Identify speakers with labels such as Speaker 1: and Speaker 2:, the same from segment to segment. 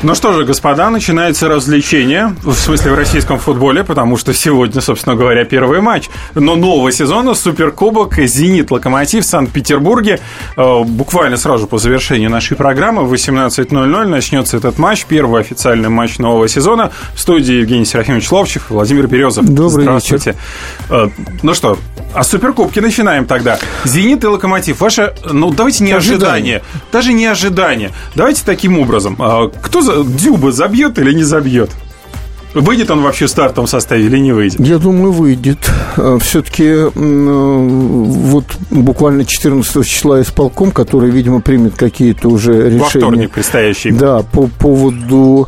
Speaker 1: Ну что же, господа, начинается развлечение, в смысле в российском футболе, потому что сегодня, собственно говоря, первый матч. Но нового сезона Суперкубок «Зенит-Локомотив» в Санкт-Петербурге. Э, буквально сразу по завершении нашей программы в 18.00 начнется этот матч, первый официальный матч нового сезона. В студии Евгений Серафимович Ловчев, Владимир Березов.
Speaker 2: Добрый
Speaker 1: Здравствуйте.
Speaker 2: вечер.
Speaker 1: Ну что, а Суперкубки начинаем тогда. «Зенит» и «Локомотив». Ваше, ну давайте не ожидание, даже не ожидание. Давайте таким образом. А, Кто Дюба забьет или не забьет? Выйдет он вообще в стартовом составе или не выйдет?
Speaker 2: Я думаю, выйдет. Все-таки вот буквально 14 числа исполком, который, видимо, примет какие-то уже
Speaker 1: Во
Speaker 2: решения.
Speaker 1: вторник предстоящий.
Speaker 2: Да, по поводу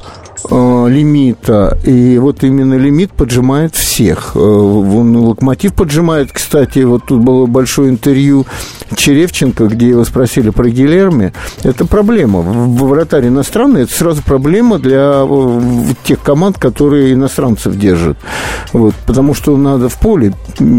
Speaker 2: э, лимита. И вот именно лимит поджимает всех. Э, Вон Локомотив поджимает. Кстати, вот тут было большое интервью Черевченко, где его спросили про Гилерми. Это проблема. Вратарь иностранный, это сразу проблема для э, тех команд, которые иностранцев держат. Вот, потому что надо в поле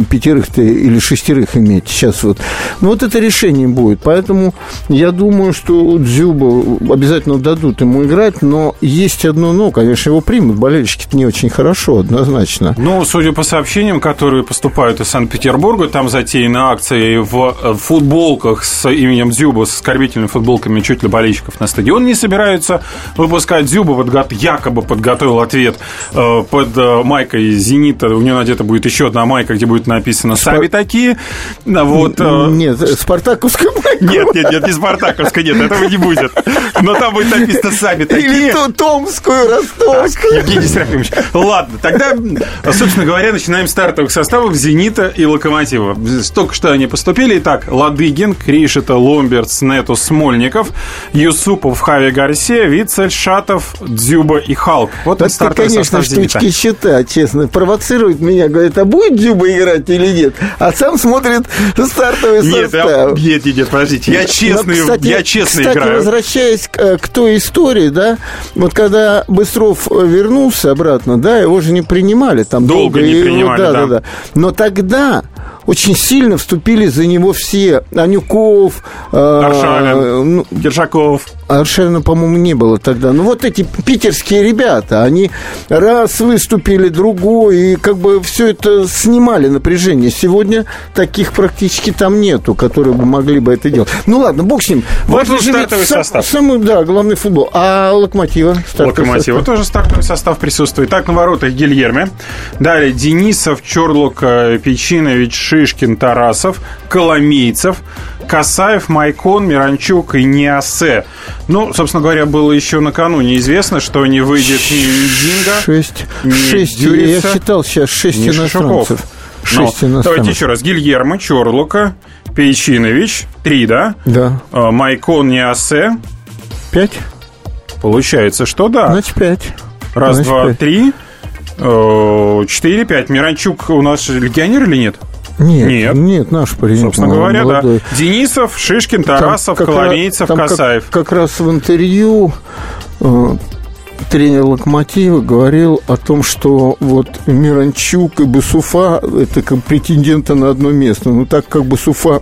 Speaker 2: пятерых или шестерых иметь. Сейчас вот. Ну, вот это решение будет. Поэтому я думаю, что Дзюба обязательно дадут ему играть, но есть одно но, конечно, его примут. Болельщики не очень хорошо, однозначно.
Speaker 1: Ну, судя по сообщениям, которые поступают из Санкт-Петербурга, там затеяны акции в э, футболках с именем Дзюба, с оскорбительными футболками чуть ли болельщиков на стадион не собираются выпускать. Дзюба подго- якобы подготовил ответ э, под э, майкой «Зенита». У него надета будет еще одна майка, где будет написано «Сами такие». Да, Вот, э,
Speaker 2: Нет, Спартаковская майка.
Speaker 1: нет, нет, нет, не Спартаковская, нет, этого не будет. Но там будет написано «Сами такие».
Speaker 2: Или Томскую,
Speaker 1: Так,
Speaker 2: Ростовскую.
Speaker 1: Евгений Серафимович. Ладно, тогда, собственно говоря, начинаем с стартовых составов «Зенита» и «Локомотива». Только что они поступили. Итак, Ладыгин, Кришета, Ломберт, Нету, Смольников, Юсупов, Хави Гарсия, Вицель, Шатов, Дзюба и Халк. Вот
Speaker 2: Это,
Speaker 1: стартовый
Speaker 2: конечно,
Speaker 1: состав «Зенита».
Speaker 2: штучки счета, честно. Провоцирует меня, говорит, а будет Дзюба играть или нет? А сам смотрит стартовый
Speaker 1: Нет, я-
Speaker 2: состав.
Speaker 1: нет, нет, нет, подождите. Я
Speaker 2: Но,
Speaker 1: честный, я честно
Speaker 2: кстати,
Speaker 1: играю.
Speaker 2: возвращаясь к, к той истории, да, вот когда Быстров э, вернулся обратно, да, его же не принимали там
Speaker 1: Долго не
Speaker 2: и его-
Speaker 1: принимали,
Speaker 2: да,
Speaker 1: да.
Speaker 2: да. Но тогда очень сильно вступили за него все Анюков, э,
Speaker 1: Аршавин.
Speaker 2: ну,
Speaker 1: Держаков.
Speaker 2: Аршавина, по-моему, не было тогда. Ну, вот эти питерские ребята, они раз выступили, другой, и как бы все это снимали напряжение. Сегодня таких практически там нету, которые бы могли бы это делать. Ну, ладно, бог с ним.
Speaker 1: Вот
Speaker 2: Важно же ведь сам-. Самый, да, главный футбол. А Локомотива?
Speaker 1: Локомотива
Speaker 2: состав?
Speaker 1: тоже стартовый состав присутствует. Так, на воротах Гильерме. Далее Денисов, Чорлук, э, Печинович, Шишкин, Тарасов, Коломейцев, Касаев, Майкон, Миранчук и Ниасе. Ну, собственно говоря, было еще накануне известно, что не выйдет ни Динго,
Speaker 2: Шесть.
Speaker 1: Не
Speaker 2: Шесть. Я
Speaker 1: Дюрица,
Speaker 2: считал сейчас шесть
Speaker 1: ни Шишаков.
Speaker 2: иностранцев.
Speaker 1: Ну,
Speaker 2: Шесть иностранцев.
Speaker 1: давайте еще раз. Гильермо, Чорлука, Печинович, три, да?
Speaker 2: Да.
Speaker 1: Майкон, Ниасе.
Speaker 2: Пять?
Speaker 1: Получается, что да.
Speaker 2: Значит, пять.
Speaker 1: Раз,
Speaker 2: Значит,
Speaker 1: два,
Speaker 2: пять.
Speaker 1: три, э, четыре, пять. Миранчук у нас легионер или нет?
Speaker 2: Нет,
Speaker 1: Нет.
Speaker 2: нет, наш парень.
Speaker 1: Собственно говоря,
Speaker 2: молодой.
Speaker 1: да. Денисов, Шишкин, Тарасов,
Speaker 2: Там как
Speaker 1: Коломейцев,
Speaker 2: там как-
Speaker 1: Касаев.
Speaker 2: Как, раз в интервью э, тренер Локомотива говорил о том, что вот Миранчук и Басуфа это как претенденты на одно место. Ну, так как Басуфа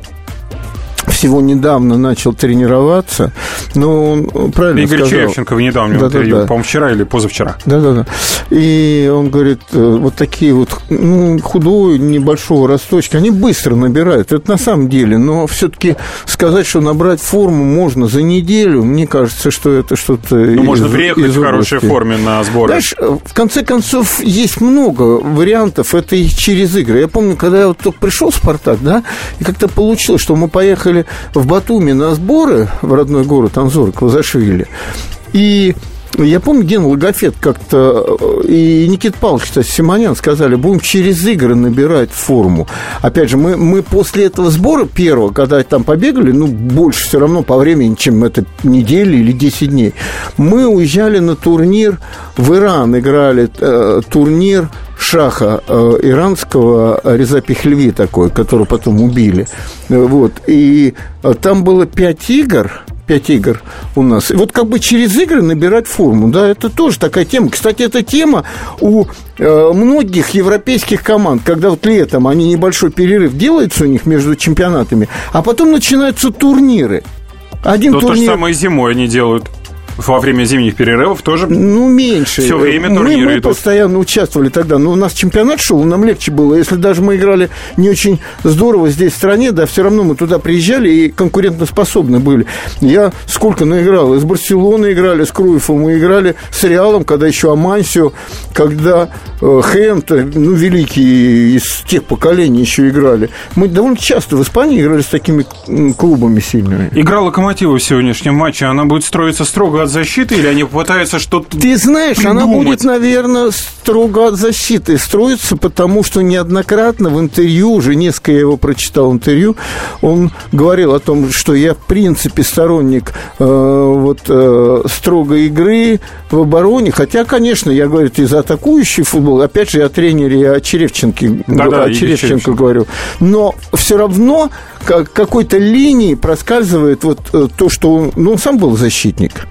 Speaker 2: всего недавно начал тренироваться, но он правильно
Speaker 1: Игорь
Speaker 2: сказал.
Speaker 1: Черевченко в недавнем
Speaker 2: Да-да-да.
Speaker 1: интервью, по-моему, вчера или позавчера.
Speaker 2: Да, да, да. И он говорит, э, вот такие вот ну, худой, небольшого росточка, они быстро набирают. Это на самом деле. Но все-таки сказать, что набрать форму можно за неделю, мне кажется, что это что-то.
Speaker 1: Ну, можно приехать
Speaker 2: из
Speaker 1: в хорошей форме на сборы.
Speaker 2: Знаешь, э, в конце концов, есть много вариантов, это и через игры. Я помню, когда я вот только пришел в «Спартак», да, и как-то получилось, что мы поехали в Батуми на сборы в родной город Анзор, Квазашвили, и я помню, Ген Логофет как-то э, и Никит Павлович, кстати, Симонян сказали, будем через игры набирать форму. Опять же, мы, мы после этого сбора первого, когда там побегали, ну, больше все равно по времени, чем это недели или 10 дней, мы уезжали на турнир в Иран, играли э, турнир шаха э, иранского Реза Пехлеви такой, которого потом убили. Э, Вот. И э, там было пять игр, 5 игр у нас. И вот как бы через игры набирать форму, да, это тоже такая тема. Кстати, эта тема у э, многих европейских команд, когда вот летом они небольшой перерыв делается у них между чемпионатами, а потом начинаются турниры.
Speaker 1: Один Но турнир... то же самое зимой они делают во время зимних перерывов тоже
Speaker 2: ну, меньше.
Speaker 1: все время турниры
Speaker 2: мы, мы
Speaker 1: идут.
Speaker 2: постоянно участвовали тогда, но у нас чемпионат шел, нам легче было. Если даже мы играли не очень здорово здесь в стране, да, все равно мы туда приезжали и конкурентоспособны были. Я сколько наиграл? Из Барселоны играли, с Круевым, мы играли с Реалом, когда еще Амансио, когда э, Хэмта, ну, великие из тех поколений еще играли. Мы довольно часто в Испании играли с такими клубами сильными.
Speaker 1: Игра Локомотива в сегодняшнем матче, она будет строиться строго от защиты или они попытаются что-то
Speaker 2: Ты знаешь, придумать? она будет, наверное, строго от защиты строиться, потому что неоднократно в интервью, уже несколько я его прочитал интервью, он говорил о том, что я, в принципе, сторонник э, вот э, строгой игры в обороне, хотя, конечно, я говорю, и за атакующий футбол, опять же, я о тренере, о Черевченке, да, да, о Черевченко говорю, но все равно какой-то линии проскальзывает вот э, то, что он, ну, он сам был защитник.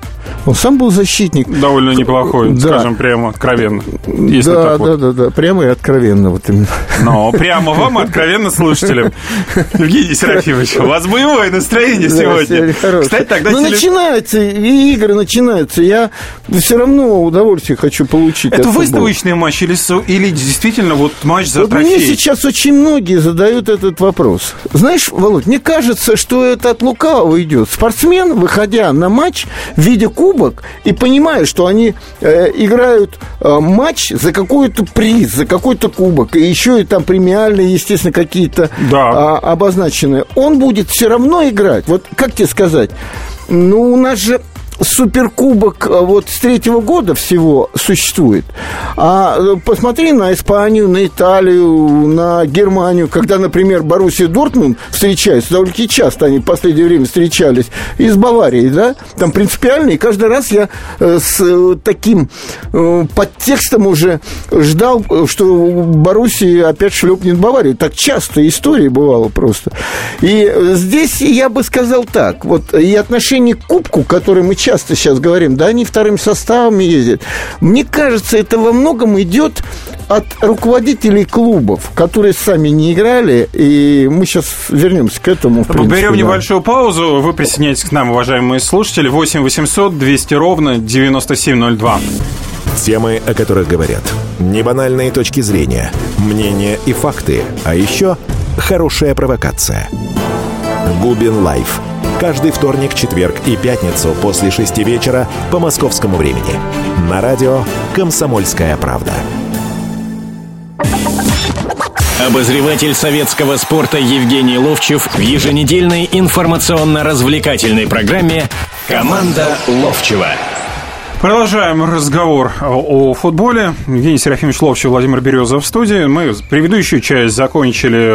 Speaker 2: Он сам был защитник.
Speaker 1: Довольно неплохой, да. скажем прямо, откровенно.
Speaker 2: Если да, да, вот. да, да, прямо и откровенно. Вот именно.
Speaker 1: Но прямо вам, откровенно слушателям. Евгений Серафимович, у вас боевое настроение сегодня.
Speaker 2: Кстати, тогда Ну, теле... начинается, и игры начинаются. Я все равно удовольствие хочу получить.
Speaker 1: Это выставочный матч или, или действительно вот матч за вот трофей?
Speaker 2: Мне сейчас очень многие задают этот вопрос. Знаешь, Володь, мне кажется, что это от лукавого идет. Спортсмен, выходя на матч, видя кубок и понимая, что они э, играют э, матч за какой-то приз, за какой-то кубок, и еще и там премиальные, естественно, какие-то да. э, обозначенные, он будет все равно играть. Вот как тебе сказать? Ну, у нас же суперкубок э, вот с третьего года всего существует. А э, посмотри на Испанию, на Италию, на Германию, когда, например, Боруссия Дортмунд встречается, довольно часто они в последнее время встречались, из Баварии, да, там принципиально, и каждый раз я э, с таким подтекстом уже ждал, что Боруссия опять шлепнет Баварию. Так часто история бывала просто. И здесь я бы сказал так, вот и отношение к кубку, который мы часто сейчас говорим, да, они вторым составом ездят. Мне кажется, это во многом идет от руководителей клубов, которые сами не играли, и мы сейчас вернемся к этому.
Speaker 1: принципе, Берем да. небольшую паузу, вы присоединяйтесь к нам, уважаемые слушатели, 8 800 200 ровно 9702.
Speaker 3: Темы, о которых говорят. Небанальные точки зрения, мнения и факты, а еще хорошая провокация. Губин Live. Каждый вторник, четверг и пятницу после шести вечера по московскому времени. На радио «Комсомольская правда». Обозреватель советского спорта Евгений Ловчев в еженедельной информационно-развлекательной программе «Команда Ловчева».
Speaker 1: Продолжаем разговор о футболе. Евгений Серафимович Ловчев, Владимир Березов в студии. Мы предыдущую часть закончили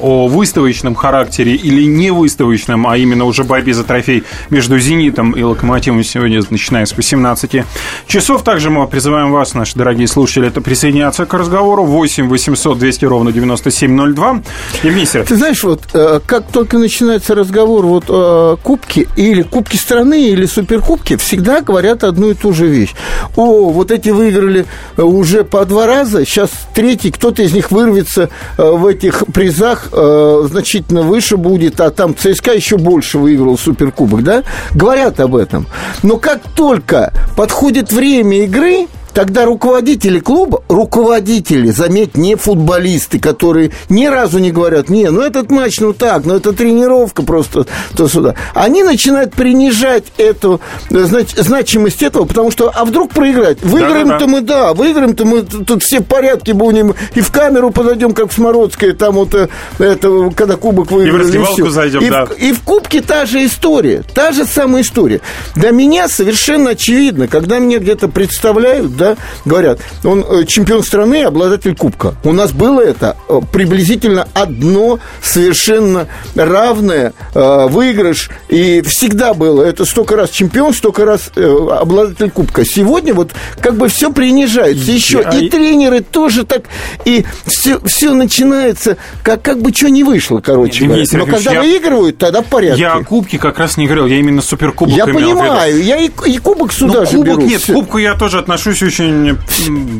Speaker 1: о выставочном характере или не выставочном, а именно уже борьбе за трофей между «Зенитом» и «Локомотивом» сегодня, начиная с 18 часов. Также мы призываем вас, наши дорогие слушатели, это присоединяться к разговору. 8 800 200 ровно 9702. Евгений Серафимович.
Speaker 2: Ты знаешь, вот э, как только начинается разговор вот о кубке или кубке страны, или суперкубке, всегда говорят одну и ту ту же вещь. О, вот эти выиграли э, уже по два раза, сейчас третий, кто-то из них вырвется э, в этих призах э, значительно выше будет, а там ЦСКА еще больше выиграл Суперкубок, да? Говорят об этом. Но как только подходит время игры, Тогда руководители клуба, руководители, заметь, не футболисты, которые ни разу не говорят, не, ну этот матч, ну так, ну это тренировка просто то сюда. Они начинают принижать эту знач, значимость этого, потому что, а вдруг проиграть? Выиграем-то да, да, мы, да, выиграем-то мы тут все в порядке будем, и в камеру подойдем, как в Смородской, там вот э, это, когда кубок выиграли.
Speaker 1: И в и зайдем,
Speaker 2: и
Speaker 1: да.
Speaker 2: В, и в кубке та же история, та же самая история. Для меня совершенно очевидно, когда мне где-то представляют, да, говорят, он э, чемпион страны, обладатель кубка. У нас было это э, приблизительно одно совершенно равное э, выигрыш, и всегда было. Это столько раз чемпион, столько раз обладатель кубка. Сегодня вот как бы все принижается. Еще а... и тренеры тоже так, и все, все начинается, как, как бы что не вышло, короче говоря. Но когда я... выигрывают, тогда в порядке.
Speaker 1: Я о кубке как раз не говорил, я именно суперкубок
Speaker 2: Я понимаю, я и, и кубок сюда Но же
Speaker 1: кубок
Speaker 2: беру.
Speaker 1: нет, кубку я тоже отношусь очень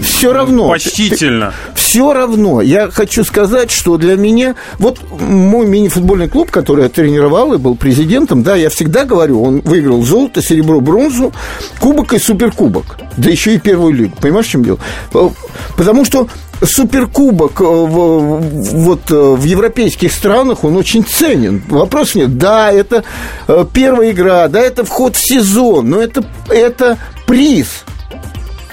Speaker 2: все равно.
Speaker 1: Почтительно.
Speaker 2: Все равно. Я хочу сказать, что для меня... Вот мой мини-футбольный клуб, который я тренировал и был президентом, да, я всегда говорю, он выиграл золото, серебро, бронзу, кубок и суперкубок. Да еще и первую лигу. Понимаешь, в чем дело? Потому что суперкубок э, вот э, в европейских странах, он очень ценен. Вопрос нет. Да, это э, первая игра, да, это вход в сезон, но это, это приз.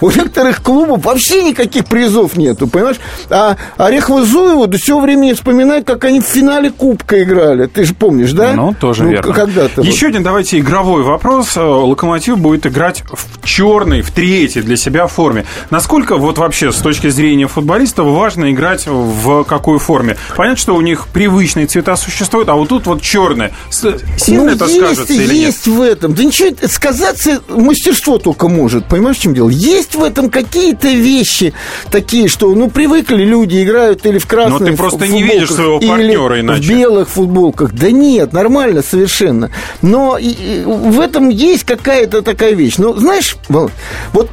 Speaker 2: У некоторых клубов вообще никаких призов нету, понимаешь? А Орехова Зуева до всего времени вспоминает, как они в финале Кубка играли. Ты же помнишь, да?
Speaker 1: Ну, тоже ну, верно.
Speaker 2: Когда-то.
Speaker 1: Еще вот. один, давайте, игровой вопрос. Э, Локомотив будет играть в черной, в третьей для себя форме. Насколько вот вообще с точки зрения футболистов важно играть в какой форме? Понятно, что у них привычные цвета существуют, а вот тут вот черные. Сильно ну, это есть, скажется или
Speaker 2: есть нет? в этом. Да ничего, сказаться мастерство только может. Понимаешь, в чем дело? Есть есть в этом какие-то вещи такие, что, ну, привыкли люди, играют или в красных Но
Speaker 1: ты просто не видишь своего партнера
Speaker 2: или
Speaker 1: иначе.
Speaker 2: в белых футболках. Да нет, нормально совершенно. Но в этом есть какая-то такая вещь. Но знаешь, вот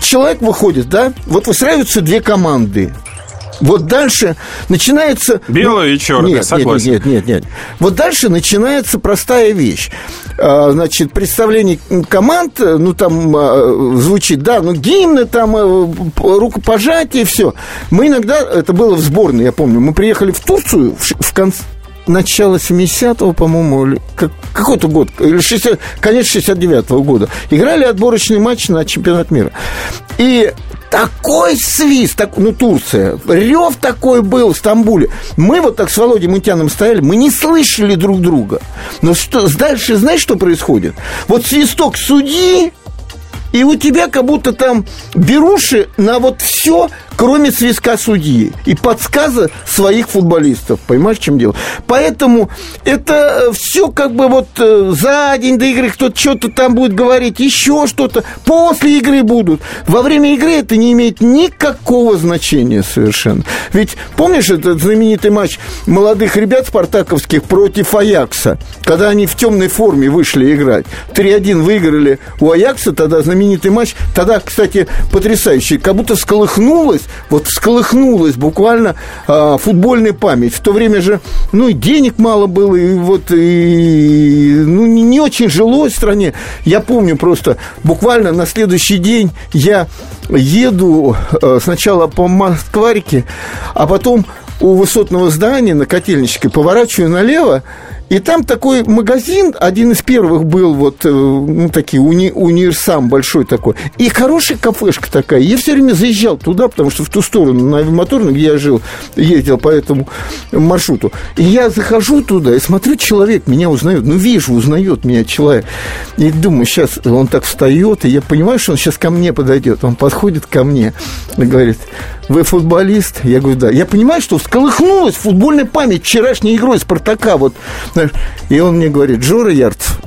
Speaker 2: человек выходит, да, вот выстраиваются две команды. Вот дальше начинается...
Speaker 1: Белое ну, и черное,
Speaker 2: нет,
Speaker 1: согласен.
Speaker 2: Нет, нет, нет, нет. Вот дальше начинается простая вещь. А, значит, представление команд, ну, там а, звучит, да, ну, гимны, там, э, рукопожатие, все. Мы иногда, это было в сборной, я помню, мы приехали в Турцию в конце, начало 70-го, по-моему, как, какой-то год, или 60, конец 69-го года, играли отборочный матч на чемпионат мира. И такой свист, так, ну, Турция, рев такой был в Стамбуле. Мы вот так с Володей Мутяном стояли, мы не слышали друг друга. Но что, дальше знаешь, что происходит? Вот свисток судьи, и у тебя как будто там беруши на вот все, кроме свистка судьи и подсказа своих футболистов. Понимаешь, в чем дело? Поэтому это все как бы вот э, за день до игры кто-то что-то там будет говорить, еще что-то. После игры будут. Во время игры это не имеет никакого значения совершенно. Ведь помнишь этот знаменитый матч молодых ребят спартаковских против Аякса, когда они в темной форме вышли играть? 3-1 выиграли у Аякса, тогда знаменитый матч, тогда, кстати, потрясающий, как будто всколыхнулась, вот всколыхнулась буквально а, футбольная память. В то время же, ну, и денег мало было, и вот, и, ну, не, не очень жилось в стране. Я помню просто, буквально на следующий день я еду а, сначала по Москварике, а потом у высотного здания на Котельнической поворачиваю налево, и там такой магазин, один из первых был, вот, э, ну, такие, уни, универсам большой такой. И хорошая кафешка такая. Я все время заезжал туда, потому что в ту сторону, на авиамоторной, где я жил, ездил по этому маршруту. И я захожу туда и смотрю, человек меня узнает. Ну, вижу, узнает меня человек. И думаю, сейчас он так встает, и я понимаю, что он сейчас ко мне подойдет. Он подходит ко мне и говорит, вы футболист? Я говорю, да. Я понимаю, что всколыхнулась футбольная память вчерашней игрой Спартака. Вот. И он мне говорит, Жора Ярцев.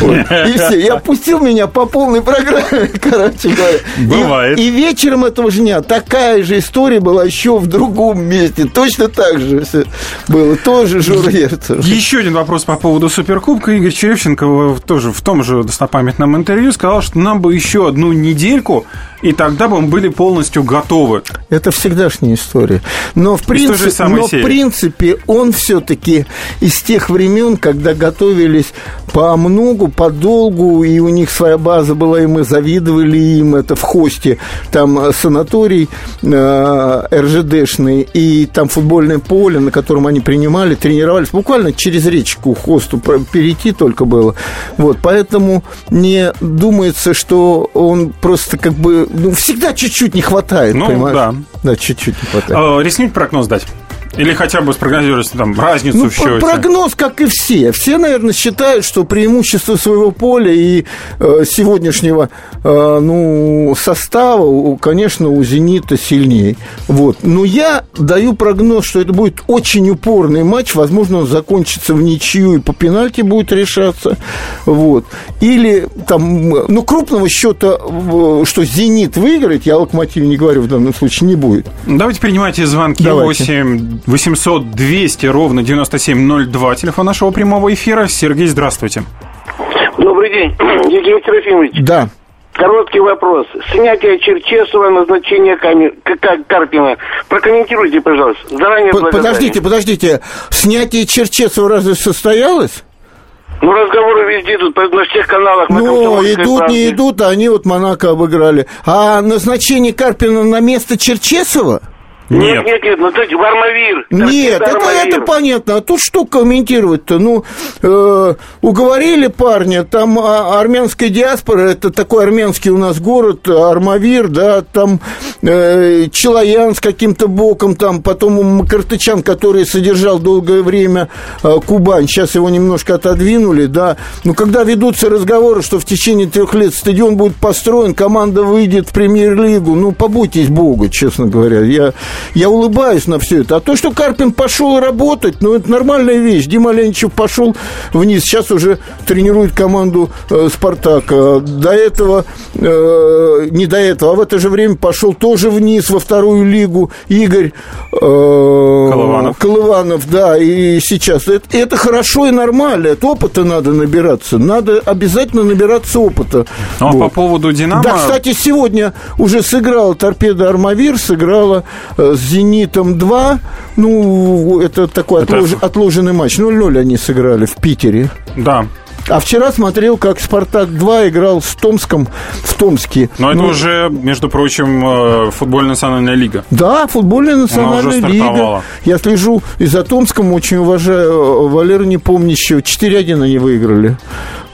Speaker 2: И все. И опустил меня по полной программе, короче говоря.
Speaker 1: Бывает.
Speaker 2: И, и вечером этого же дня такая же история была еще в другом месте. Точно так же все было. Тоже Жора Ярцев.
Speaker 1: Еще один вопрос по поводу Суперкубка. Игорь Черевченко тоже в том же достопамятном интервью сказал, что нам бы еще одну недельку и тогда бы мы были полностью готовы.
Speaker 2: Это всегдашняя история. Но в, принцип, но в принципе он все-таки из тех времен, когда готовились по многу, подолгу, и у них своя база была, и мы завидовали им, это в Хосте, там санаторий э, РЖДшный, и там футбольное поле, на котором они принимали, тренировались, буквально через речку Хосту перейти только было. Вот, поэтому не думается, что он просто как бы ну, всегда чуть-чуть не хватает,
Speaker 1: ну,
Speaker 2: понимаешь?
Speaker 1: да.
Speaker 2: Да, чуть-чуть не хватает.
Speaker 1: А, рискнуть прогноз дать? Или хотя бы спрогнозировать там разницу
Speaker 2: ну,
Speaker 1: в счете?
Speaker 2: Прогноз, как и все. Все, наверное, считают, что преимущество своего поля и э, сегодняшнего э, ну, состава, конечно, у «Зенита» сильнее. Вот. Но я даю прогноз, что это будет очень упорный матч. Возможно, он закончится в ничью и по пенальти будет решаться. Вот. Или там, ну, крупного счета, что «Зенит» выиграет, я «Локомотив» не говорю в данном случае, не будет.
Speaker 1: Давайте принимайте звонки. Давайте. 8 800 200 ровно 9702, телефон нашего прямого эфира. Сергей, здравствуйте.
Speaker 4: Добрый день, Евгений Трофимович.
Speaker 2: Да.
Speaker 4: Короткий вопрос. Снятие Черчесова, назначение Ками... Карпина. Прокомментируйте, пожалуйста. Заранее
Speaker 2: П- Подождите, подождите. Снятие Черчесова разве состоялось?
Speaker 4: Ну, разговоры везде идут, на всех каналах.
Speaker 2: Ну, идут, правде. не идут, а они вот Монако обыграли. А назначение Карпина на место Черчесова?
Speaker 4: Нет, нет, нет, ну это Вармавир.
Speaker 2: Нет, это, это понятно. А тут что комментировать-то? Ну, э, уговорили парня, там а, армянская диаспора, это такой армянский у нас город, Армавир, да, там э, Челоян с каким-то боком, там потом Макартычан, который содержал долгое время э, Кубань, сейчас его немножко отодвинули, да. Но когда ведутся разговоры, что в течение трех лет стадион будет построен, команда выйдет в премьер-лигу, ну, побойтесь Бога, честно говоря. Я я улыбаюсь на все это. А то, что Карпин пошел работать, ну, это нормальная вещь. Дима Леничев пошел вниз, сейчас уже тренирует команду э, «Спартака». До этого, э, не до этого, а в это же время пошел тоже вниз, во вторую лигу Игорь э,
Speaker 1: Колыванов.
Speaker 2: Колыванов, да, и сейчас. Это, это хорошо и нормально, это опыта надо набираться. Надо обязательно набираться опыта.
Speaker 1: Ну, а вот. по поводу «Динамо»...
Speaker 2: Да, кстати, сегодня уже сыграла торпеда «Армавир», сыграла э, с «Зенитом-2». Ну, это такой это... Отлож... отложенный матч. 0-0 они сыграли в Питере.
Speaker 1: Да.
Speaker 2: А вчера смотрел, как «Спартак-2» играл с Томском в Томске.
Speaker 1: Но ну, это уже, между прочим, э, футбольная национальная лига.
Speaker 2: Да, футбольная национальная лига. Я слежу и за Томском, очень уважаю э, Валеру Непомнящего. 4-1 они выиграли.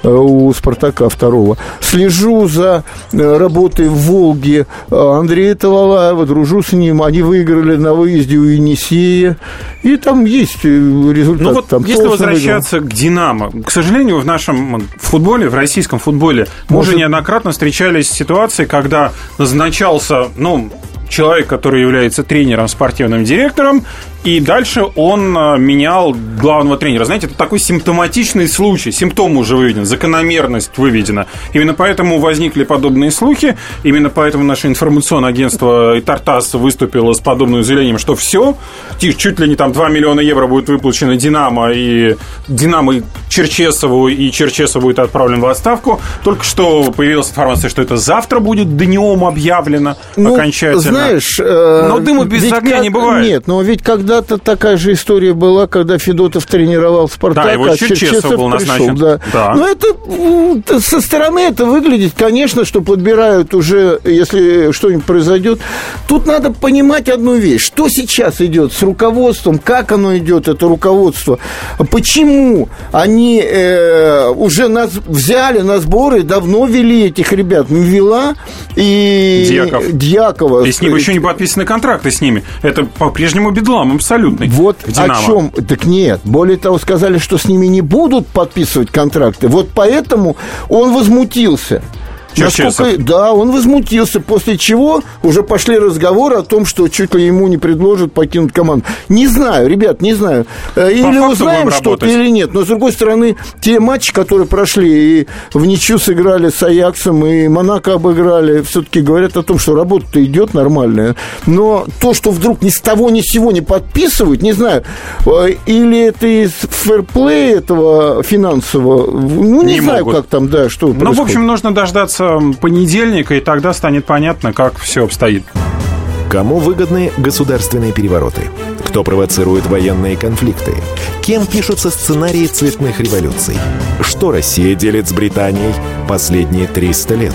Speaker 2: Э, у «Спартака» второго. Слежу за э, работой в «Волге» Андрея Талалаева, дружу с ним. Они выиграли на выезде у Енисея. И там есть э, результат.
Speaker 1: Ну вот, там если возвращаться выиграл. к «Динамо», к сожалению, в нашем футболе, в российском футболе, Может... мы уже неоднократно встречались с ситуацией, когда назначался, ну, человек, который является тренером, спортивным директором, и дальше он а, менял главного тренера. Знаете, это такой симптоматичный случай. Симптом уже выведен, закономерность выведена. Именно поэтому возникли подобные слухи. Именно поэтому наше информационное агентство Тартас выступило с подобным заявлением, что все, чуть ли не там 2 миллиона евро будет выплачено Динамо, и Динамо Черчесову, и Черчесов будет отправлен в отставку. Только что появилась информация, что это завтра будет днем объявлено ну, окончательно.
Speaker 2: Знаешь, э,
Speaker 1: но дыма без огня
Speaker 2: как,
Speaker 1: не бывает.
Speaker 2: Нет, но ведь когда когда-то такая же история была, когда Федотов тренировал Спартак,
Speaker 1: да, вот а Черчесов, был пришел.
Speaker 2: Да. Да. Но это со стороны это выглядит, конечно, что подбирают уже, если что-нибудь произойдет. Тут надо понимать одну вещь, что сейчас идет с руководством, как оно идет, это руководство, почему они э, уже нас взяли на сборы, давно вели этих ребят, Мвела и
Speaker 1: Дьяков.
Speaker 2: Дьякова.
Speaker 1: И с ним еще не подписаны контракты с ними. Это по-прежнему бедлам абсолютный.
Speaker 2: Вот о чем. Так нет. Более того, сказали, что с ними не будут подписывать контракты. Вот поэтому он возмутился. Насколько, да, он возмутился, после чего уже пошли разговоры о том, что чуть ли ему не предложат покинуть команду. Не знаю, ребят, не знаю. Э, или узнаем что-то, или нет. Но, с другой стороны, те матчи, которые прошли, и в ничью сыграли с Аяксом, и Монако обыграли, все-таки говорят о том, что работа-то идет нормальная. Но то, что вдруг ни с того ни с сего не подписывают, не знаю, э, или это из фэрплея этого финансового, ну, не, не знаю, могут. как там, да, что
Speaker 1: Ну, происходит. в общем, нужно дождаться понедельника, и тогда станет понятно, как все обстоит.
Speaker 3: Кому выгодны государственные перевороты? Кто провоцирует военные конфликты? Кем пишутся сценарии цветных революций? Что Россия делит с Британией последние 300 лет?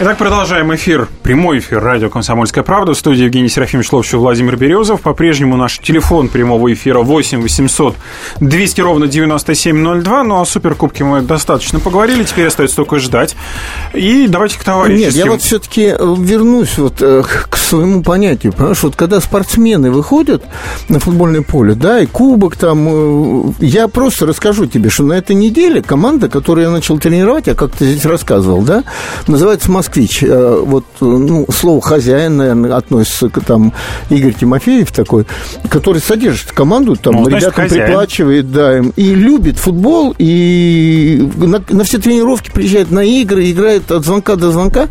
Speaker 1: Итак, продолжаем эфир, прямой эфир радио «Комсомольская правда». В студии Евгений Серафимович Ловчев, Владимир Березов. По-прежнему наш телефон прямого эфира 8 800 200 ровно 9702. Ну, о Суперкубке мы достаточно поговорили, теперь остается только ждать. И давайте к товарищеским...
Speaker 2: Нет, я вот все-таки э, вернусь вот э, к своему понятию. Потому что вот когда спортсмены выходят на футбольное поле, да, и кубок там... Э, я просто расскажу тебе, что на этой неделе команда, которую я начал тренировать, я как-то здесь рассказывал, да, называется москвич. Э, вот, ну, слово хозяин, наверное, относится к там Игорь Тимофеев такой, который содержит команду, там, ну, ребятам приплачивает, да, им, и любит футбол, и на, на все тренировки приезжает на игры, играет от звонка до звонка.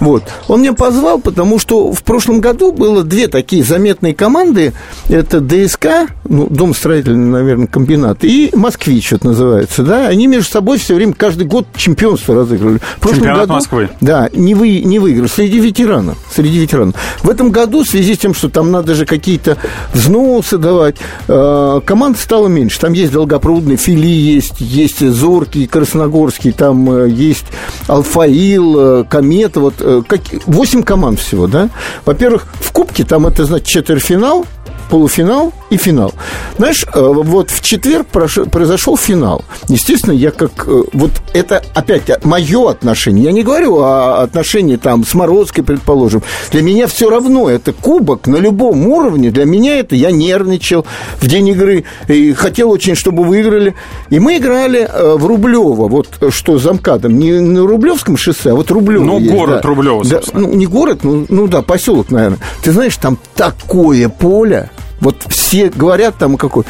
Speaker 2: Вот. Он меня позвал, потому что в прошлом году было две такие заметные команды. Это ДСК, ну, Дом строительный, наверное, комбинат, и Москвич, это называется, да. Они между собой все время каждый год чемпионство разыгрывали.
Speaker 1: В прошлом Чемпионат году, Москвы.
Speaker 2: Да, не, вы, не выиграл. Среди ветеранов. Среди ветеранов. В этом году, в связи с тем, что там надо же какие-то взносы давать, э, команд стало меньше. Там есть Долгопрудный, Фили есть, есть Зоркий, Красногорский, там э, есть Алфаил, э, Комета. Вот, э, как, 8 команд всего, да? Во-первых, в Кубке там это, значит, четвертьфинал, полуфинал и финал. Знаешь, э, вот в четверг произошел финал. Естественно, я как... Э, вот это опять мое отношение. Я не говорю о отношении там с Морозкой, предположим. Для меня все равно. Это кубок на любом уровне. Для меня это... Я нервничал в день игры. И хотел очень, чтобы выиграли. И мы играли э, в Рублево. Вот что за МКАДом. Не на Рублевском шоссе, а вот Рублево
Speaker 1: Ну,
Speaker 2: есть,
Speaker 1: город
Speaker 2: да.
Speaker 1: Рублево,
Speaker 2: да, ну, не город, ну, ну да, поселок, наверное. Ты знаешь, там такое поле вот все говорят там какой.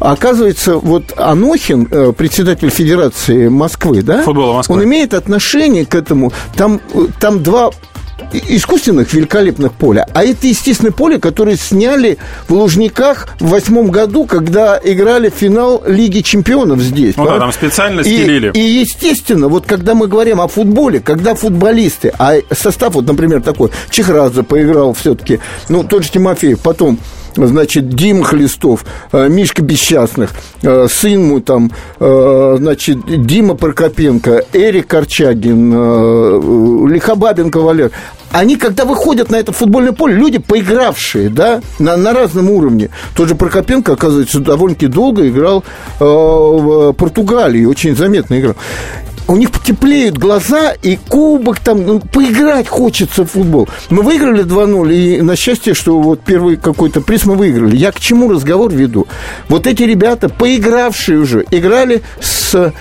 Speaker 2: Оказывается, вот Анохин, э, председатель Федерации Москвы, да?
Speaker 1: Футбола Москвы.
Speaker 2: Он имеет отношение к этому. Там, э, там два искусственных великолепных поля, а это естественное поле, которое сняли в Лужниках в восьмом году, когда играли финал Лиги Чемпионов здесь.
Speaker 1: Ну да, там специально стелили.
Speaker 2: И, и, естественно, вот когда мы говорим о футболе, когда футболисты, а состав вот, например, такой, Чехрадзе поиграл все-таки, ну, тот же Тимофеев, потом значит, Дим Хлестов, э, Мишка Бесчастных, э, сын мой там, э, значит, Дима Прокопенко, Эрик Корчагин, Лихобабенко Валер. Они, когда выходят на это футбольное поле, люди, поигравшие, да, на, на разном уровне. Тот же Прокопенко, оказывается, довольно-таки долго играл э, в Португалии, очень заметно играл у них потеплеют глаза, и кубок там, ну, поиграть хочется в футбол. Мы выиграли 2-0, и на счастье, что вот первый какой-то приз мы выиграли. Я к чему разговор веду? Вот эти ребята, поигравшие уже, играли с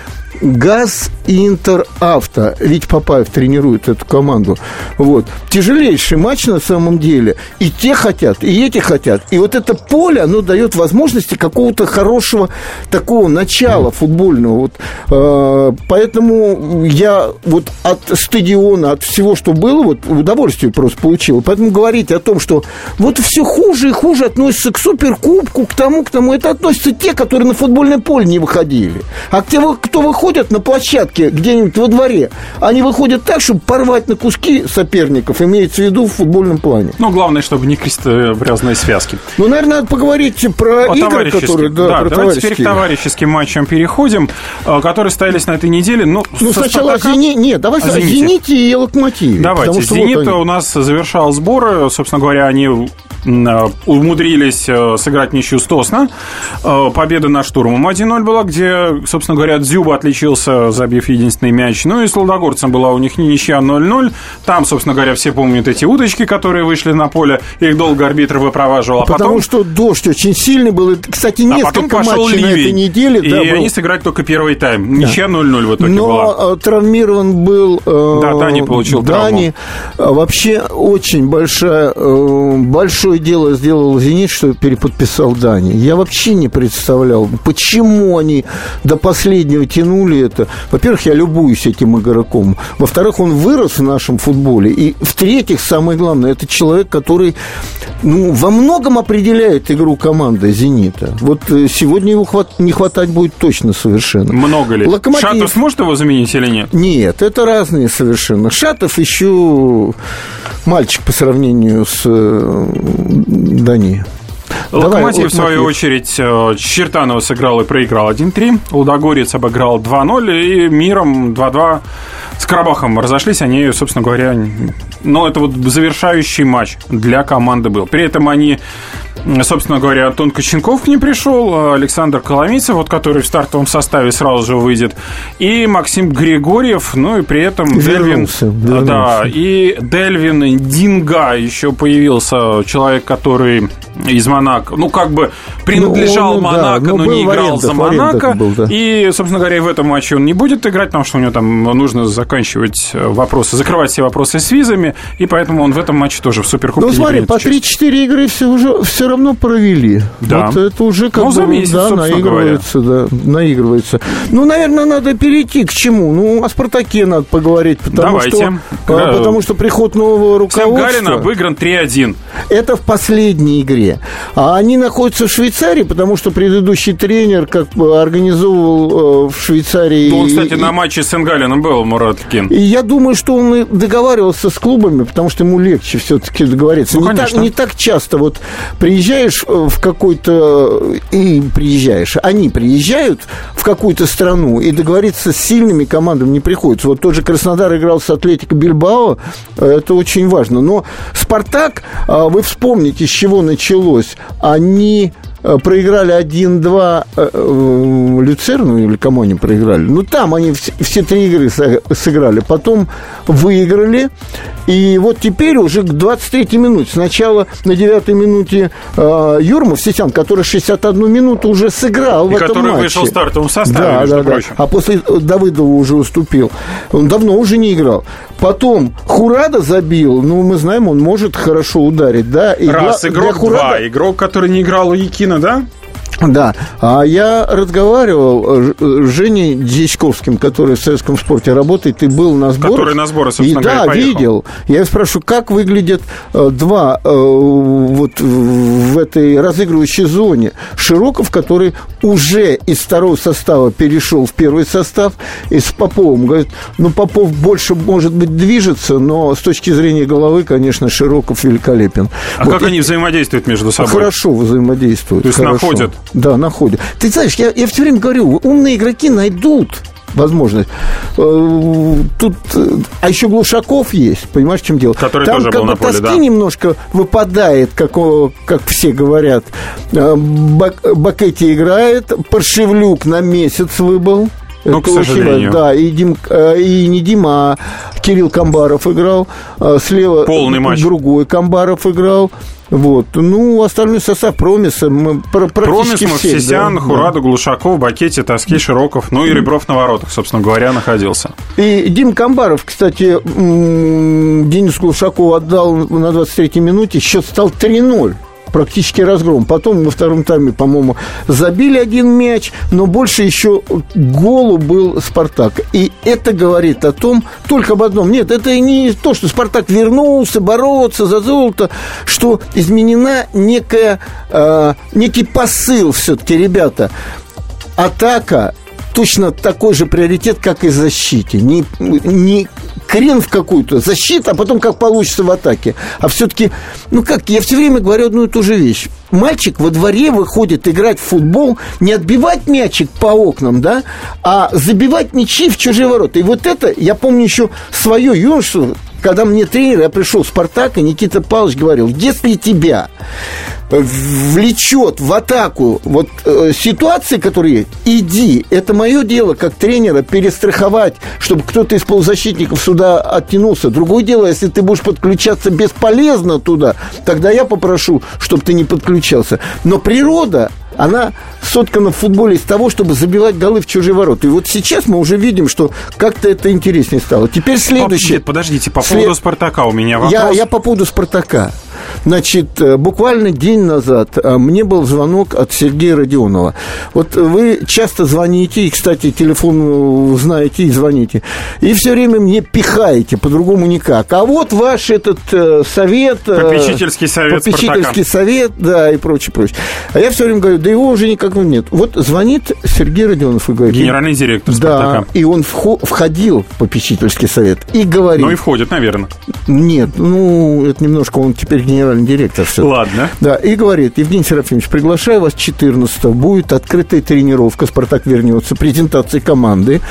Speaker 2: ГАЗ и Интеравто. Ведь Папаев тренирует эту команду. Вот. Тяжелейший матч на самом деле. И те хотят, и эти хотят. И вот это поле, оно дает возможности какого-то хорошего такого начала футбольного. Вот, э, поэтому я вот от стадиона, от всего, что было, вот удовольствие просто получил. Поэтому говорить о том, что вот все хуже и хуже относится к суперкубку, к тому, к тому, это относятся те, которые на футбольное поле не выходили. А те, кто выходит выходят на площадке где-нибудь во дворе, они выходят так, чтобы порвать на куски соперников, имеется в виду в футбольном плане.
Speaker 1: Ну, главное, чтобы не крестовязные связки.
Speaker 2: Ну, наверное, надо поговорить про О игры, которые...
Speaker 1: Да, да про давайте теперь к товарищеским матчам переходим, э, которые стоялись на этой неделе. Ну,
Speaker 2: ну сначала Спартака... Зени... Нет, давай Зените. Зените и Локомотиве.
Speaker 1: Давайте. Зенит вот у нас завершал сборы. Собственно говоря, они Э, умудрились э, сыграть ничью с Тосно. Э, победа на штурмом 1-0 была, где, собственно говоря, Дзюба отличился, забив единственный мяч. Ну и с Лодогорцем была у них ничья 0-0. Там, собственно говоря, все помнят эти удочки, которые вышли на поле. Их долго арбитр выпроваживал. А
Speaker 2: Потому
Speaker 1: потом...
Speaker 2: что дождь очень сильный был. Кстати, несколько
Speaker 1: а
Speaker 2: матчей
Speaker 1: ливень,
Speaker 2: на этой неделе.
Speaker 1: И
Speaker 2: да,
Speaker 1: они сыграли только первый тайм. Ничья 0-0 в итоге
Speaker 2: Но
Speaker 1: была.
Speaker 2: травмирован был...
Speaker 1: Да, Дани получил
Speaker 2: Дани.
Speaker 1: травму.
Speaker 2: Вообще очень большая, большой большое дело сделал «Зенит», что переподписал Дани. Я вообще не представлял, почему они до последнего тянули это. Во-первых, я любуюсь этим игроком. Во-вторых, он вырос в нашем футболе. И в-третьих, самое главное, это человек, который ну, во многом определяет игру команды «Зенита». Вот э, сегодня его хват... не хватать будет точно совершенно.
Speaker 1: Много ли? Локомотив... Шатов сможет его заменить или нет?
Speaker 2: Нет, это разные совершенно. Шатов еще мальчик по сравнению с э, Дани.
Speaker 1: Локомотив, Давай, в свою очередь, э, Чертанова сыграл и проиграл 1-3. Лудогорец обыграл 2-0 и миром 2-2 с Карабахом разошлись. Они, собственно говоря, ну, это вот завершающий матч для команды был. При этом они собственно говоря, Антон Коченков к ним пришел, Александр Коломийцев, вот, который в стартовом составе сразу же выйдет, и Максим Григорьев, ну и при этом
Speaker 2: вернулся,
Speaker 1: Дельвин... Вернулся. Да, и Дельвин Динга еще появился, человек, который из Монако, ну, как бы принадлежал ну, он, Монако, да, но, но не играл арендах, за Монако. Был, да. И, собственно говоря, в этом матче он не будет играть, потому что у него там нужно заканчивать вопросы, закрывать все вопросы с визами, и поэтому он в этом матче тоже в Суперкубке
Speaker 2: Ну, смотри, по 3-4 игры все уже все равно провели.
Speaker 1: Да.
Speaker 2: Вот это уже как ну, бы, месяц, да, наигрывается, говоря. да, наигрывается. Ну, наверное, надо перейти к чему? Ну, о «Спартаке» надо поговорить, потому
Speaker 1: Давайте.
Speaker 2: что, а, потому что приход нового руководства...
Speaker 1: Галин обыгран 3-1.
Speaker 2: Это в последней игре. А они находятся в Швейцарии, потому что предыдущий тренер как бы организовывал э, в Швейцарии...
Speaker 1: Ну, он, кстати, и, на матче с Энгалином был, Мурат Кин.
Speaker 2: И я думаю, что он договаривался с клубами, потому что ему легче все-таки договориться. Ну, не, так, не так часто вот приезжаешь э, в какой-то... И приезжаешь. Они приезжают в какую-то страну, и договориться с сильными командами не приходится. Вот тот же Краснодар играл с Атлетико Бильбао, э, это очень важно. Но «Спартак», вы вспомните, с чего началось. Они Э, проиграли 1-2 э, э, Люцерну или кому они проиграли. Ну, там они все, все три игры сыграли. Потом выиграли. И вот теперь уже к 23-й минуте. Сначала на 9-й минуте э, Юрмов, Сетян, который 61 минуту уже сыграл
Speaker 1: и
Speaker 2: в этом
Speaker 1: который
Speaker 2: матче.
Speaker 1: вышел в стартовом составе,
Speaker 2: да,
Speaker 1: между
Speaker 2: да,
Speaker 1: прочим.
Speaker 2: Да. А после Давыдова уже уступил. Он давно уже не играл. Потом Хурада забил. Ну, мы знаем, он может хорошо ударить. Да?
Speaker 1: И Раз, для, игрок для Хурада... два. Игрок, который не играл у Якина да?
Speaker 2: Да, а я разговаривал э, с Женей Дьячковским, который в советском спорте работает и был на сборах.
Speaker 1: Который на сборы, собственно
Speaker 2: и,
Speaker 1: говоря,
Speaker 2: Да, поехал. видел. Я спрашиваю, как выглядят э, два э, вот в этой разыгрывающей зоне. Широков, который уже из второго состава перешел в первый состав, и с Поповым. Говорит, ну, Попов больше, может быть, движется, но с точки зрения головы, конечно, Широков великолепен.
Speaker 1: А вот как и... они взаимодействуют между собой?
Speaker 2: Хорошо взаимодействуют.
Speaker 1: То есть
Speaker 2: хорошо.
Speaker 1: находят
Speaker 2: да, находят. Ты знаешь, я, я все время говорю, умные игроки найдут возможность. Э, тут, э, а еще Глушаков есть, понимаешь, в чем дело?
Speaker 1: Который
Speaker 2: Там
Speaker 1: тоже
Speaker 2: как
Speaker 1: был
Speaker 2: бы
Speaker 1: на поле,
Speaker 2: тоски
Speaker 1: да.
Speaker 2: немножко выпадает, как, как все говорят. Э, Бак, Бакетти играет, Паршевлюк на месяц выбыл.
Speaker 1: Ну, Это к сожалению.
Speaker 2: Да, и, Дим, и не Дима, а Кирилл Камбаров играл. Слева
Speaker 1: Полный матч.
Speaker 2: другой Камбаров играл. Вот. Ну, остальной состав Промиса мы практически
Speaker 1: Промис,
Speaker 2: все.
Speaker 1: Да, Хурада, да. Глушаков, Бакетти, Тоски, Широков, ну и Ребров на воротах, собственно говоря, находился.
Speaker 2: И Дим Камбаров, кстати, Денис Глушаков отдал на 23-й минуте, счет стал 3-0 практически разгром. Потом во втором тайме, по-моему, забили один мяч, но больше еще голу был «Спартак». И это говорит о том, только об одном. Нет, это не то, что «Спартак» вернулся бороться за золото, что изменена некая, э, некий посыл все-таки, ребята. Атака точно такой же приоритет, как и защите. Не, не крен в какую-то защиту, а потом как получится в атаке. А все-таки, ну как, я все время говорю одну и ту же вещь. Мальчик во дворе выходит играть в футбол, не отбивать мячик по окнам, да, а забивать мячи в чужие ворота. И вот это, я помню еще свое юношество, когда мне тренер, я пришел в «Спартак», и Никита Павлович говорил, если тебя влечет в атаку вот э, ситуации, которые иди, это мое дело как тренера перестраховать, чтобы кто-то из полузащитников сюда оттянулся. Другое дело, если ты будешь подключаться бесполезно туда, тогда я попрошу, чтобы ты не подключался. Но природа, она соткана в футболе из того, чтобы забивать голы в чужие ворота. И вот сейчас мы уже видим, что как-то это интереснее стало. Теперь следующее.
Speaker 1: Подождите, по поводу След... «Спартака» у меня вопрос.
Speaker 2: Я, я по поводу «Спартака». Значит, э, буквально день назад э, мне был звонок от Сергея Родионова. Вот вы часто звоните, и, кстати, телефон знаете и звоните, и все время мне пихаете, по-другому никак. А вот ваш этот э, совет...
Speaker 1: Попечительский совет
Speaker 2: Попечительский
Speaker 1: Спартака.
Speaker 2: совет, да, и прочее, прочее. А я все время говорю, да его уже никакого нет. Вот звонит Сергей Родионов и говорит...
Speaker 1: Генеральный директор Спартака.
Speaker 2: Да, и он входил в попечительский совет и говорит...
Speaker 1: Ну и входит, наверное.
Speaker 2: Нет, ну, это немножко, он теперь генеральный директор. Все.
Speaker 1: Ладно.
Speaker 2: Да, и говорит, Евгений Серафимович, приглашаю вас 14 будет открытая тренировка, Спартак вернется, презентация команды.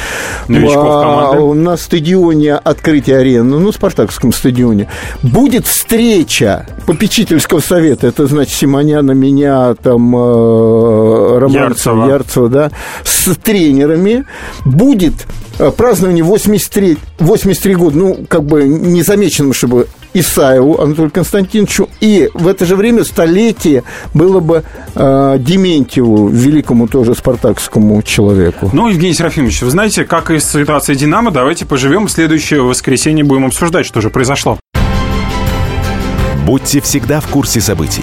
Speaker 1: Новичков команды.
Speaker 2: На стадионе открытия арены, ну, спартаковском стадионе. Будет встреча попечительского совета, это значит Симоняна, меня, там, э, Романцева,
Speaker 1: Ярцева.
Speaker 2: Ярцева, да, с тренерами. Будет празднование 83, 83 года, ну, как бы незамеченным, чтобы Исаеву Анатолию Константиновичу, и в это же время столетие было бы э, Дементьеву, великому тоже спартакскому человеку.
Speaker 1: Ну, Евгений Серафимович, вы знаете, как из ситуации «Динамо», давайте поживем. В следующее воскресенье будем обсуждать, что же произошло.
Speaker 3: Будьте всегда в курсе событий.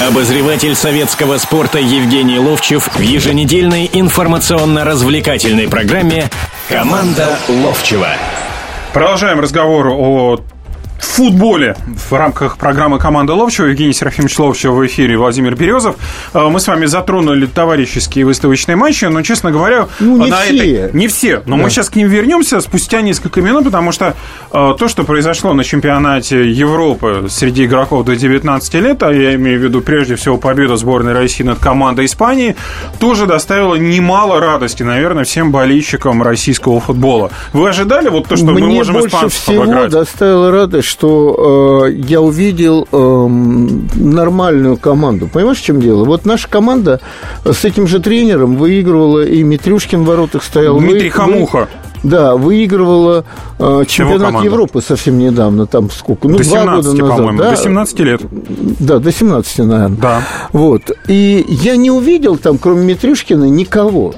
Speaker 5: Обозреватель советского спорта Евгений Ловчев в еженедельной информационно-развлекательной программе «Команда Ловчева».
Speaker 1: Продолжаем разговор о футболе в рамках программы «Команда Ловчева». Евгений Серафимович Ловчев в эфире, Владимир Березов. Э, Мы с вами затронули товарищеские выставочные матчи, но, честно говоря,
Speaker 2: Ну, не
Speaker 1: на
Speaker 2: все.
Speaker 1: этой... Не все, но
Speaker 2: Да.
Speaker 1: мы сейчас к ним вернемся спустя несколько минут, потому что э, то, что произошло на чемпионате Европы среди игроков до 19 лет, а я имею в виду прежде всего победу сборной России над командой Испании, тоже доставило немало радости, наверное, всем болельщикам российского футбола. Вы ожидали вот то, что
Speaker 2: Мне
Speaker 1: мы можем
Speaker 2: больше
Speaker 1: испанцев
Speaker 2: всего
Speaker 1: обыграть?
Speaker 2: доставило радость, что э, я увидел эм, нормальную команду. Понимаешь, в чем дело? Вот наша команда с этим же тренером выигрывала, и Митрюшкин в воротах стоял.
Speaker 1: Дмитрий
Speaker 2: вы-
Speaker 1: Хамуха.
Speaker 2: Да, выигрывала э, чемпионат
Speaker 1: команда.
Speaker 2: Европы совсем недавно, там сколько? Ну,
Speaker 1: До
Speaker 2: два
Speaker 1: 17,
Speaker 2: года назад.
Speaker 1: по-моему,
Speaker 2: да?
Speaker 1: до 17 лет.
Speaker 2: Да, до 17, наверное.
Speaker 1: Да.
Speaker 2: Вот. И я не увидел там, кроме Митрюшкина, никого.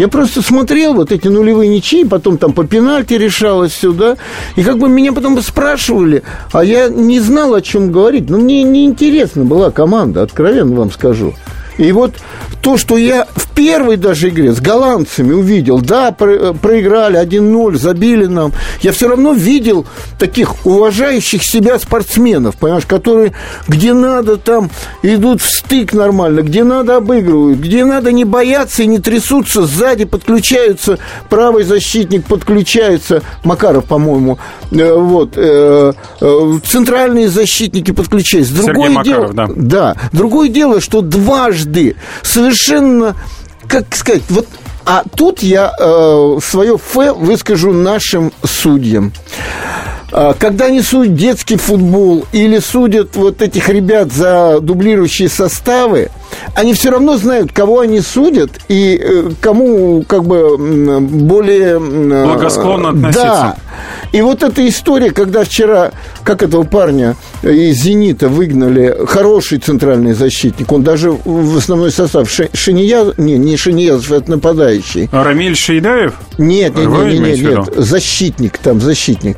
Speaker 2: Я просто смотрел вот эти нулевые ничьи, потом там по пенальти решалось сюда. И как бы меня потом спрашивали, а я не знал, о чем говорить. Но мне неинтересна была команда, откровенно вам скажу. И вот то, что я в первой даже игре с голландцами увидел, да, про- проиграли 1-0, забили нам, я все равно видел таких уважающих себя спортсменов, понимаешь, которые где надо там идут в стык нормально, где надо обыгрывают, где надо не бояться и не трясутся, сзади подключаются, правый защитник подключается, Макаров, по-моему, э, вот, э, э, центральные защитники подключаются. Другое
Speaker 1: Сергей
Speaker 2: дело,
Speaker 1: Макаров, да.
Speaker 2: да. Другое дело, что дважды совершенно, как сказать, вот а тут я э, свое фэ выскажу нашим судьям. А, Когда они судят детский футбол или судят вот этих ребят за дублирующие составы, они все равно знают, кого они судят и э, кому как бы более... м,
Speaker 1: Благосклонно
Speaker 2: э,
Speaker 1: относиться.
Speaker 2: Да. И вот эта история, когда вчера, как этого парня из «Зенита» выгнали, хороший центральный защитник, он даже в основной состав, Ши- Шинияз, не, не Шиниязов, это нападающий.
Speaker 1: Рамиль Шейдаев?
Speaker 2: Нет, нет, нет, нет, нет, нет, защитник там, защитник.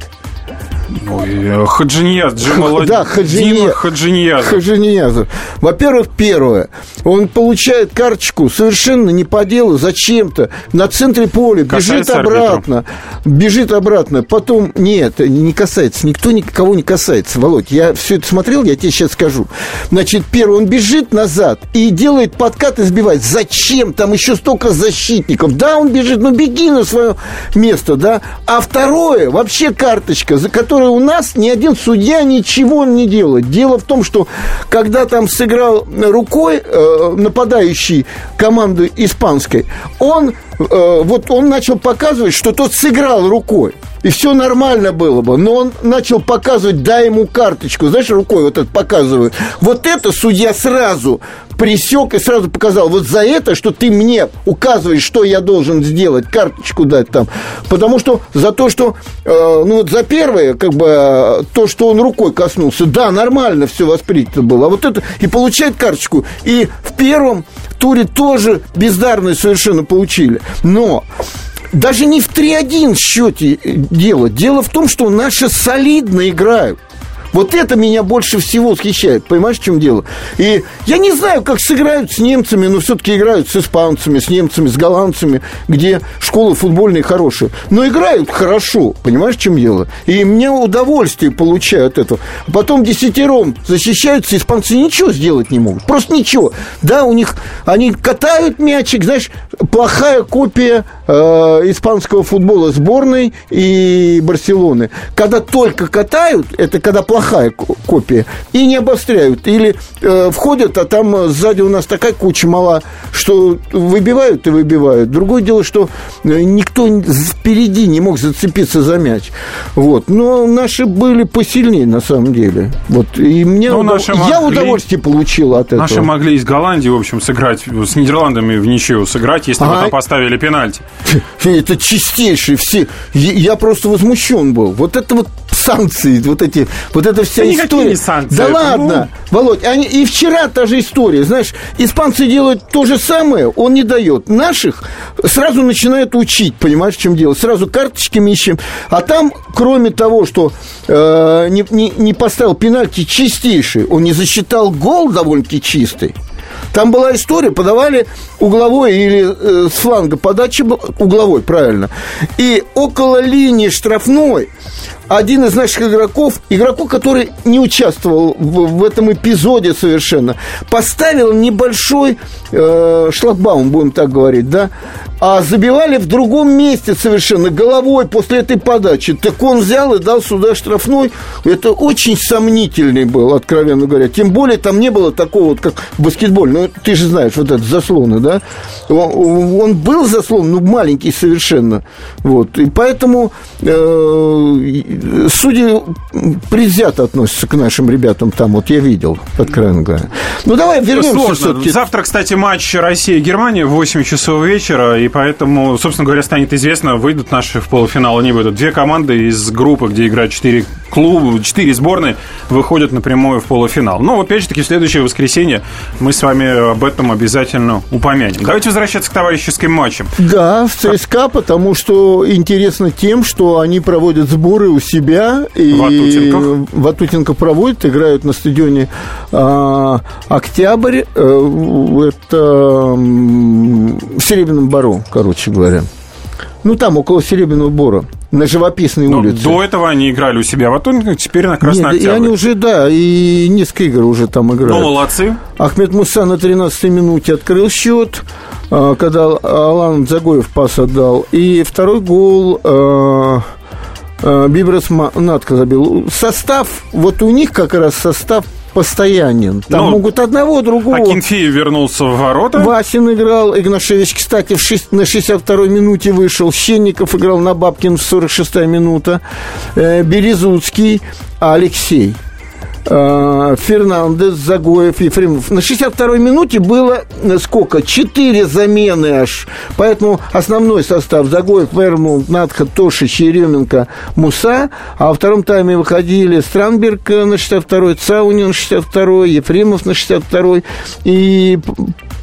Speaker 1: Ой, э, Хаджинияз, Джамал
Speaker 2: Да, Хаджинияз.
Speaker 1: Дима Хаджинияз.
Speaker 2: Хаджиниязов. Во-первых, первое, он получает карточку совершенно не по делу, зачем-то, на центре поля, бежит
Speaker 1: арбитру.
Speaker 2: обратно, бежит обратно, потом, нет, не касается, никто никого не касается, Володь, я все это смотрел, я тебе сейчас скажу. Значит, первый, он бежит назад и делает подкат и сбивает. Зачем? Там еще столько защитников. Да, он бежит, ну беги на свое место, да. А второе, вообще карточка, за которой у нас ни один судья ничего не делает. Дело в том, что когда там сыграл рукой э, нападающий команды испанской, он вот он начал показывать, что тот сыграл рукой. И все нормально было бы. Но он начал показывать, дай ему карточку. Знаешь, рукой вот это показывают. Вот это судья сразу присек и сразу показал, вот за это, что ты мне указываешь, что я должен сделать, карточку дать там. Потому что за то, что, э, ну вот за первое, как бы, то, что он рукой коснулся, да, нормально все воспринято было. А вот это, и получает карточку. И в первом туре тоже бездарно совершенно получили. Но даже не в 3-1 счете дело. Дело в том, что наши солидно играют. Вот это меня больше всего восхищает. Понимаешь, в чем дело? И я не знаю, как сыграют с немцами, но все-таки играют с испанцами, с немцами, с голландцами, где школы футбольные хорошие. Но играют хорошо. Понимаешь, в чем дело? И мне удовольствие получают это. Потом десятером защищаются, испанцы ничего сделать не могут. Просто ничего. Да, у них они катают мячик, знаешь, плохая копия э, испанского футбола сборной и Барселоны. Когда только катают, это когда плохая плохая копия, и не обостряют. Или э, входят, а там сзади у нас такая куча мала, что выбивают и выбивают. Другое дело, что э, никто впереди не мог зацепиться за мяч. Вот. Но наши были посильнее, на самом деле. Вот. И мне
Speaker 1: ну,
Speaker 2: удов... я могли... удовольствие получил от этого.
Speaker 1: Наши могли из Голландии, в общем, сыграть, с Нидерландами в ничью сыграть, если ага. бы там поставили пенальти.
Speaker 2: Это чистейшие все. Я просто возмущен был. Вот это вот санкции, вот эти, вот эта вся да история. Не санкции, да ладно, ну... Володь, они, и вчера та же история, знаешь, испанцы делают то же самое, он не дает. Наших сразу начинают учить, понимаешь, в чем дело? Сразу карточки ищем, а там, кроме того, что э, не, не, не поставил пенальти чистейший, он не засчитал гол довольно-таки чистый. Там была история, подавали угловой или э, с фланга подачи угловой, правильно. И около линии штрафной один из наших игроков, игроку, который не участвовал в, в этом эпизоде совершенно, поставил небольшой э, шлагбаум, будем так говорить, да, а забивали в другом месте совершенно головой после этой подачи. Так он взял и дал сюда штрафной. Это очень сомнительный был, откровенно говоря. Тем более там не было такого, вот, как в баскетболе. Ну, ты же знаешь, вот этот заслоны, да? Он, он был заслон, ну, маленький совершенно. Вот. И поэтому э, судьи предвзято относятся к нашим ребятам там, вот я видел, откровенно говоря. Ну, давай вернемся все-таки.
Speaker 1: Завтра, кстати, матч Россия-Германия в 8 часов вечера, и поэтому, собственно говоря, станет известно, выйдут наши в полуфинал, не выйдут. Две команды из группы, где играют 4 клуба, 4 сборные, выходят напрямую в полуфинал. Но, опять же таки, в следующее воскресенье мы с вами об этом обязательно упомянем. Давайте возвращаться к товарищеским матчам.
Speaker 2: Да, в ЦСКА, потому что интересно тем, что они проводят сборы у себя. И Ватутенков. Ватутенко проводит, играют на стадионе а, Октябрь. А, это в Серебряном Бару, короче говоря. Ну, там, около Серебряного Бора на живописной Но улице.
Speaker 1: До этого они играли у себя в Атунинках, теперь на Красной Нет,
Speaker 2: и они уже, да, и несколько игр уже там играют.
Speaker 1: Ну, молодцы.
Speaker 2: Ахмед Муса на 13-й минуте открыл счет, а, когда Алан Загоев пас отдал. И второй гол а, а, Бибрас Натка забил. Состав, вот у них как раз состав постоянен. Там ну, могут одного, другого. А
Speaker 1: Кенфеев вернулся в ворота.
Speaker 2: Васин играл. Игнашевич, кстати, в 6, на 62-й минуте вышел. Щенников играл на Бабкин в 46-я минута. Э, Березуцкий, Алексей. Э, Фернандес, Загоев, Ефремов. На 62-й минуте было э, сколько? Четыре замены аж. Поэтому основной состав Загоев, Вермунд, Надха, Тошич, Еременко, Муса. А во втором тайме выходили Странберг на 62-й, Цаунин на 62-й, Ефремов на 62-й и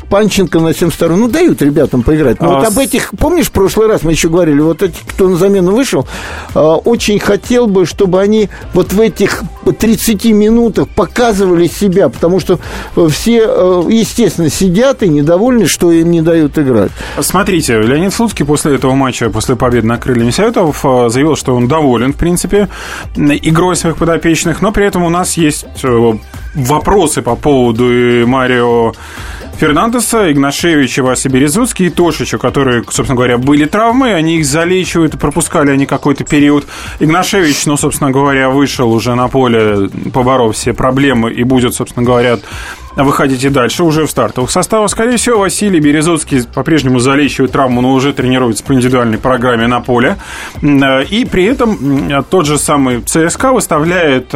Speaker 2: Панченко на 72 Ну, дают ребятам поиграть. Но а вот об этих, помнишь, в прошлый раз мы еще говорили, вот эти, кто на замену вышел, а, очень хотел бы, чтобы они вот в этих 30 минутах показывали себя, потому что все, э, естественно, сидят и недовольны, что им не дают играть.
Speaker 1: Смотрите, Леонид Слуцкий после этого матча, после победы на крыльями Советов, э, заявил, что он доволен, в принципе, игрой своих подопечных, но при этом у нас есть э, вопросы по поводу Марио Фернандеса, Игнашевича, Васи Березуцкий и Тошича, которые, собственно говоря, были травмы, они их залечивают пропускали они какой-то период. Игнашевич, ну, собственно говоря, вышел уже на поле, поборов все проблемы и будет, собственно говоря, выходите дальше уже в стартовых составах. Скорее всего, Василий Березуцкий по-прежнему залечивает травму, но уже тренируется по индивидуальной программе на поле. И при этом тот же самый ЦСКА выставляет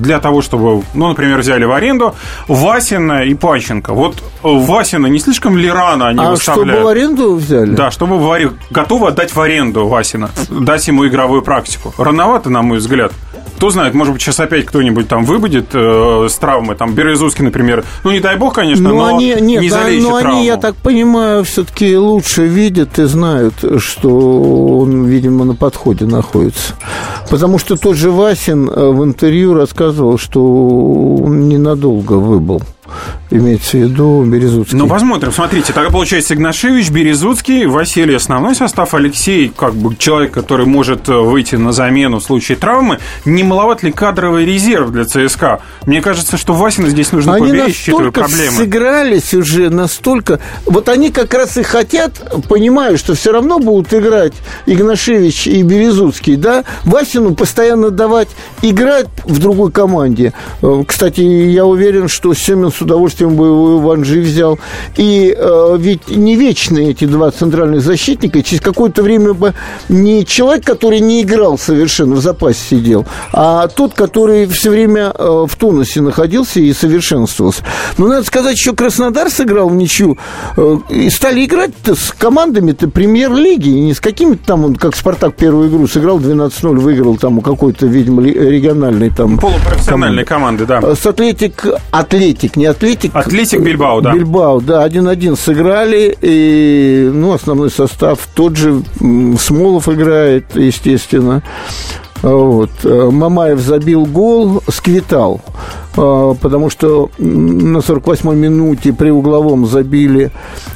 Speaker 1: для того, чтобы, ну, например, взяли в аренду Васина и Панченко. Вот Васина не слишком ли рано они
Speaker 2: а
Speaker 1: выставляют?
Speaker 2: чтобы в аренду взяли?
Speaker 1: Да, чтобы в аренду, готовы отдать в аренду Васина, дать ему игровую практику. Рановато, на мой взгляд. Кто знает, может быть, сейчас опять кто-нибудь там выбудет э, с травмы. Там Березуцкий, например. Ну, не дай бог, конечно, но, но они, нет, не да, но
Speaker 2: травму. они, я так понимаю, все-таки лучше видят и знают, что он, видимо, на подходе находится. Потому что тот же Васин э, в интервью рассказывал, что он ненадолго выбыл. Имеется в виду Березуцкий.
Speaker 1: Ну, посмотрим. Смотрите, тогда получается Игнашевич, Березуцкий, Василий основной состав, Алексей, как бы человек, который может э, выйти на замену в случае травмы. Не маловат ли кадровый резерв для ЦСКА? Мне кажется, что Васина здесь нужно
Speaker 2: они
Speaker 1: поберечь, учитывая
Speaker 2: проблемы. сыгрались уже настолько... Вот они как раз и хотят, понимают, что все равно будут играть Игнашевич и Березуцкий, да? Васину постоянно давать играть в другой команде. Э, кстати, я уверен, что Семен с удовольствием бы его Ванжи взял. И э, ведь не вечные эти два центральных защитника. Через какое-то время бы не человек, который не играл совершенно, в запасе сидел, а тот, который все время э, в тонусе находился и совершенствовался. Но надо сказать, еще Краснодар сыграл в ничью. Э, и стали играть с командами-то премьер-лиги. Не с какими-то там, он, как Спартак первую игру сыграл 12-0, выиграл там у какой-то, видимо, региональной там...
Speaker 1: Полупрофессиональной команды, команды
Speaker 2: да. С Атлетик, Атлетик, не Атлетик.
Speaker 1: Атлетик Бильбао, да.
Speaker 2: Бильбао, да, 1-1 сыграли. И, ну, основной состав тот же Смолов играет, естественно. Вот. Мамаев забил гол, сквитал, а, потому что на 48-й минуте при угловом забили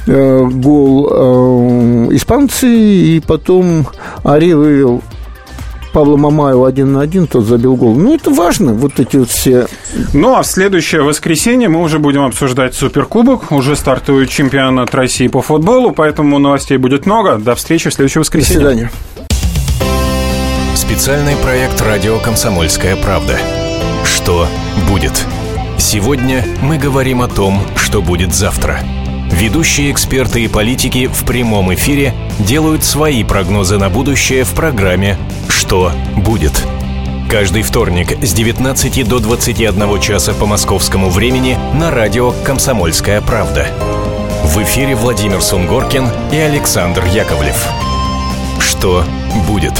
Speaker 2: э, гол э, испанцы, и потом Ари вывел Павла Мамаева один на один, тот забил гол. Ну, это важно, вот эти вот все...
Speaker 1: Ну, а в следующее воскресенье мы уже будем обсуждать Суперкубок. Уже стартует чемпионат России по футболу, поэтому новостей будет много. До встречи в следующее воскресенье.
Speaker 2: До свидания.
Speaker 5: Специальный проект «Радио Комсомольская правда». Что будет? Сегодня мы говорим о том, что будет завтра – Ведущие эксперты и политики в прямом эфире делают свои прогнозы на будущее в программе «Что будет?». Каждый вторник с 19 до 21 часа по московскому времени на радио «Комсомольская правда». В эфире Владимир Сунгоркин и Александр Яковлев. Что будет?